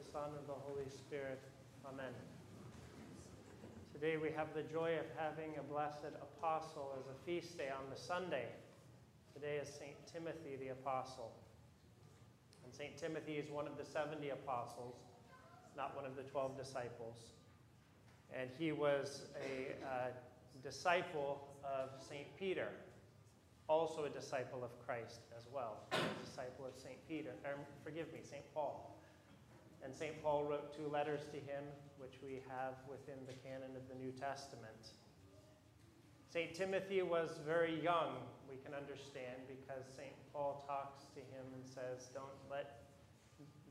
the Son, and the Holy Spirit. Amen. Today we have the joy of having a blessed apostle as a feast day on the Sunday. Today is St. Timothy the Apostle. And St. Timothy is one of the 70 apostles, not one of the 12 disciples. And he was a uh, disciple of St. Peter, also a disciple of Christ as well, a disciple of St. Peter, or forgive me, St. Paul. And St. Paul wrote two letters to him, which we have within the canon of the New Testament. St. Timothy was very young, we can understand, because St. Paul talks to him and says, Don't let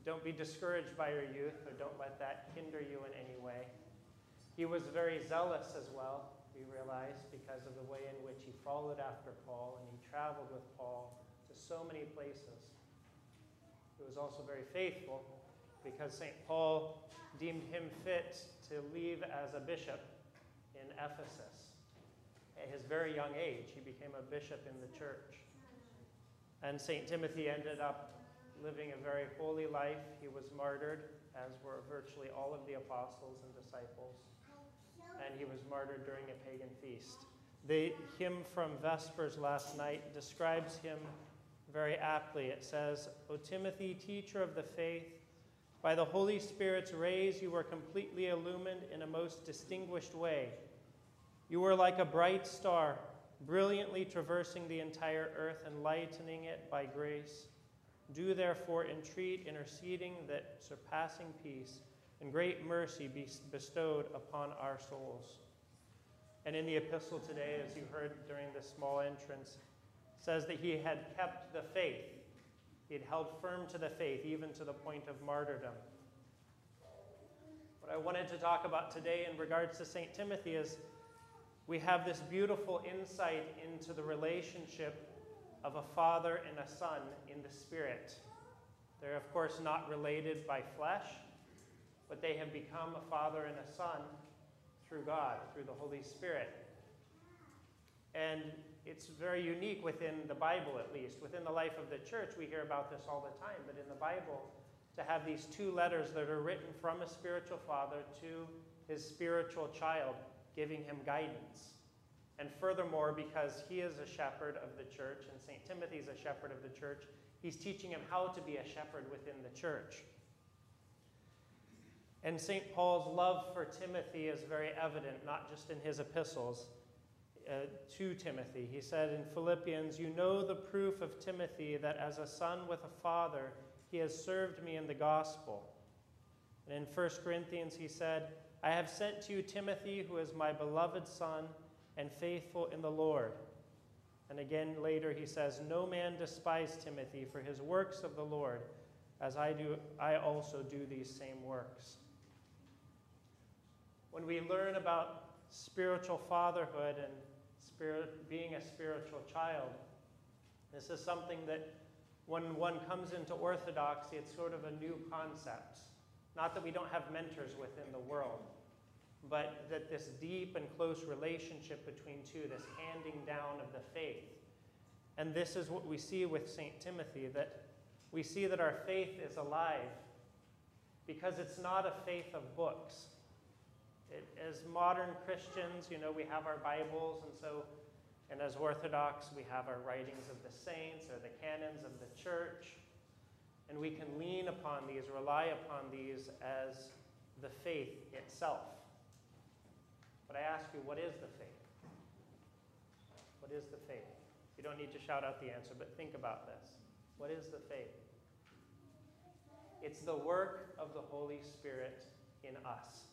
don't be discouraged by your youth, or don't let that hinder you in any way. He was very zealous as well, we realize, because of the way in which he followed after Paul and he traveled with Paul to so many places. He was also very faithful because St. Paul deemed him fit to leave as a bishop in Ephesus. At his very young age, he became a bishop in the church. And St. Timothy ended up living a very holy life. He was martyred, as were virtually all of the apostles and disciples. And he was martyred during a pagan feast. The hymn from Vespers last night describes him very aptly. It says, O Timothy, teacher of the faith, by the Holy Spirit's rays, you were completely illumined in a most distinguished way. You were like a bright star, brilliantly traversing the entire earth and lightening it by grace. Do therefore entreat, interceding, that surpassing peace and great mercy be bestowed upon our souls. And in the epistle today, as you heard during the small entrance, says that he had kept the faith he had held firm to the faith, even to the point of martyrdom. What I wanted to talk about today in regards to St. Timothy is we have this beautiful insight into the relationship of a father and a son in the Spirit. They're, of course, not related by flesh, but they have become a father and a son through God, through the Holy Spirit. And it's very unique within the Bible, at least. Within the life of the church, we hear about this all the time. But in the Bible, to have these two letters that are written from a spiritual father to his spiritual child, giving him guidance. And furthermore, because he is a shepherd of the church, and St. Timothy is a shepherd of the church, he's teaching him how to be a shepherd within the church. And St. Paul's love for Timothy is very evident, not just in his epistles uh, to Timothy. He said in Philippians, You know the proof of Timothy that as a son with a father, he has served me in the gospel. And in 1 Corinthians, he said, I have sent to you Timothy, who is my beloved son and faithful in the Lord. And again later he says, No man despise Timothy for his works of the Lord, as I do I also do these same works. When we learn about spiritual fatherhood and spirit, being a spiritual child. This is something that when one comes into orthodoxy, it's sort of a new concept. Not that we don't have mentors within the world, but that this deep and close relationship between two, this handing down of the faith. And this is what we see with St. Timothy that we see that our faith is alive because it's not a faith of books. It, as modern Christians, you know, we have our Bibles, and so, and as Orthodox, we have our writings of the saints or the canons of the church. And we can lean upon these, rely upon these as the faith itself. But I ask you, what is the faith? What is the faith? You don't need to shout out the answer, but think about this. What is the faith? It's the work of the Holy Spirit in us.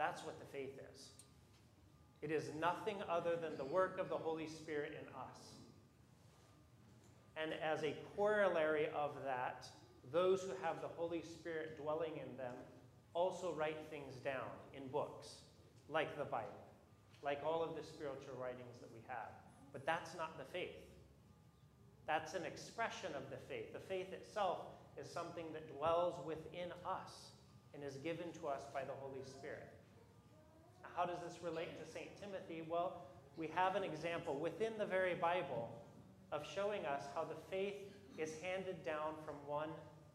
That's what the faith is. It is nothing other than the work of the Holy Spirit in us. And as a corollary of that, those who have the Holy Spirit dwelling in them also write things down in books, like the Bible, like all of the spiritual writings that we have. But that's not the faith. That's an expression of the faith. The faith itself is something that dwells within us and is given to us by the Holy Spirit. How does this relate to St. Timothy? Well, we have an example within the very Bible of showing us how the faith is handed down from one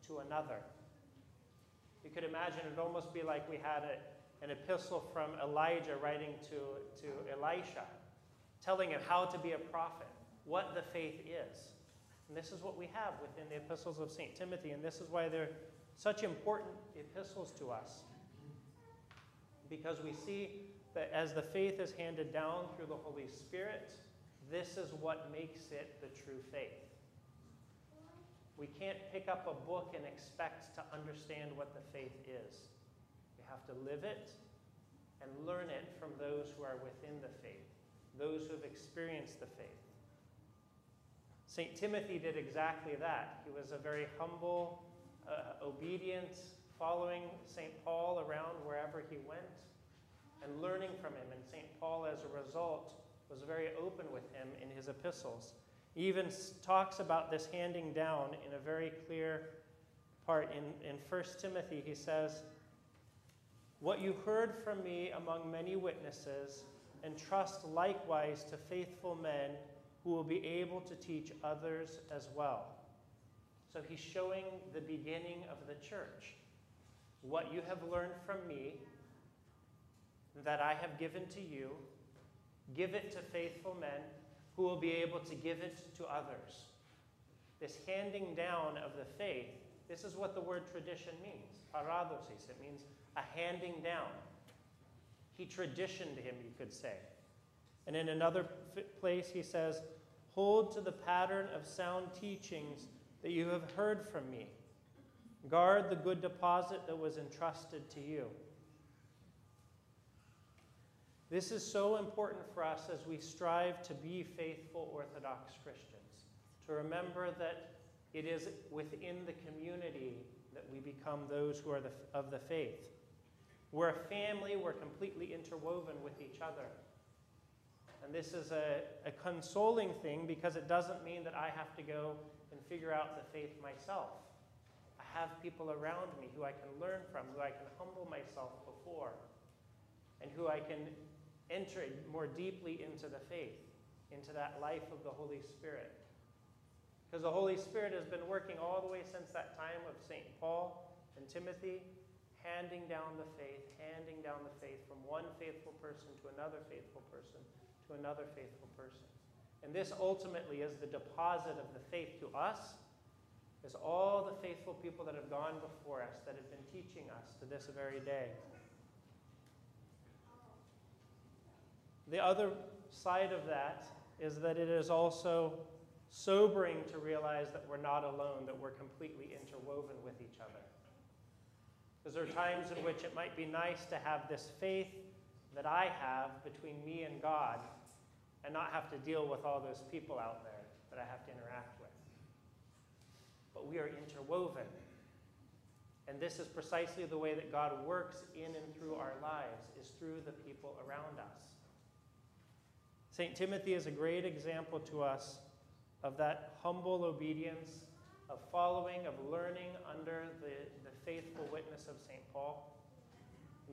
to another. You could imagine it'd almost be like we had a, an epistle from Elijah writing to, to Elisha, telling him how to be a prophet, what the faith is. And this is what we have within the epistles of St. Timothy, and this is why they're such important epistles to us. Because we see that as the faith is handed down through the Holy Spirit, this is what makes it the true faith. We can't pick up a book and expect to understand what the faith is. We have to live it and learn it from those who are within the faith, those who have experienced the faith. St. Timothy did exactly that. He was a very humble, uh, obedient, following St. Paul around wherever he went and learning from him. And St. Paul, as a result, was very open with him in his epistles. He even talks about this handing down in a very clear part. In, in 1 Timothy, he says, What you heard from me among many witnesses, entrust likewise to faithful men who will be able to teach others as well. So he's showing the beginning of the church. What you have learned from me, that I have given to you, give it to faithful men who will be able to give it to others. This handing down of the faith, this is what the word tradition means. Paradosis, it means a handing down. He traditioned him, you could say. And in another place, he says, Hold to the pattern of sound teachings that you have heard from me. Guard the good deposit that was entrusted to you. This is so important for us as we strive to be faithful Orthodox Christians, to remember that it is within the community that we become those who are the, of the faith. We're a family, we're completely interwoven with each other. And this is a, a consoling thing because it doesn't mean that I have to go and figure out the faith myself. Have people around me who I can learn from, who I can humble myself before, and who I can enter more deeply into the faith, into that life of the Holy Spirit. Because the Holy Spirit has been working all the way since that time of St. Paul and Timothy, handing down the faith, handing down the faith from one faithful person to another faithful person to another faithful person. And this ultimately is the deposit of the faith to us, is all the faithful people that have gone before us, that have been teaching us to this very day. The other side of that is that it is also sobering to realize that we're not alone, that we're completely interwoven with each other. Because there are times in which it might be nice to have this faith that I have between me and God and not have to deal with all those people out there that I have to interact with. But we are interwoven. And this is precisely the way that God works in and through our lives, is through the people around us. St. Timothy is a great example to us of that humble obedience, of following, of learning under the, the faithful witness of St. Paul.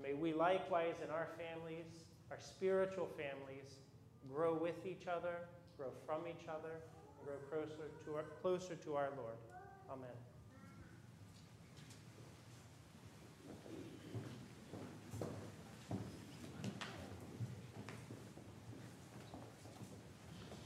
may we likewise in our families, our spiritual families, grow with each other, grow from each other, grow closer to our, closer to our Lord. Amen.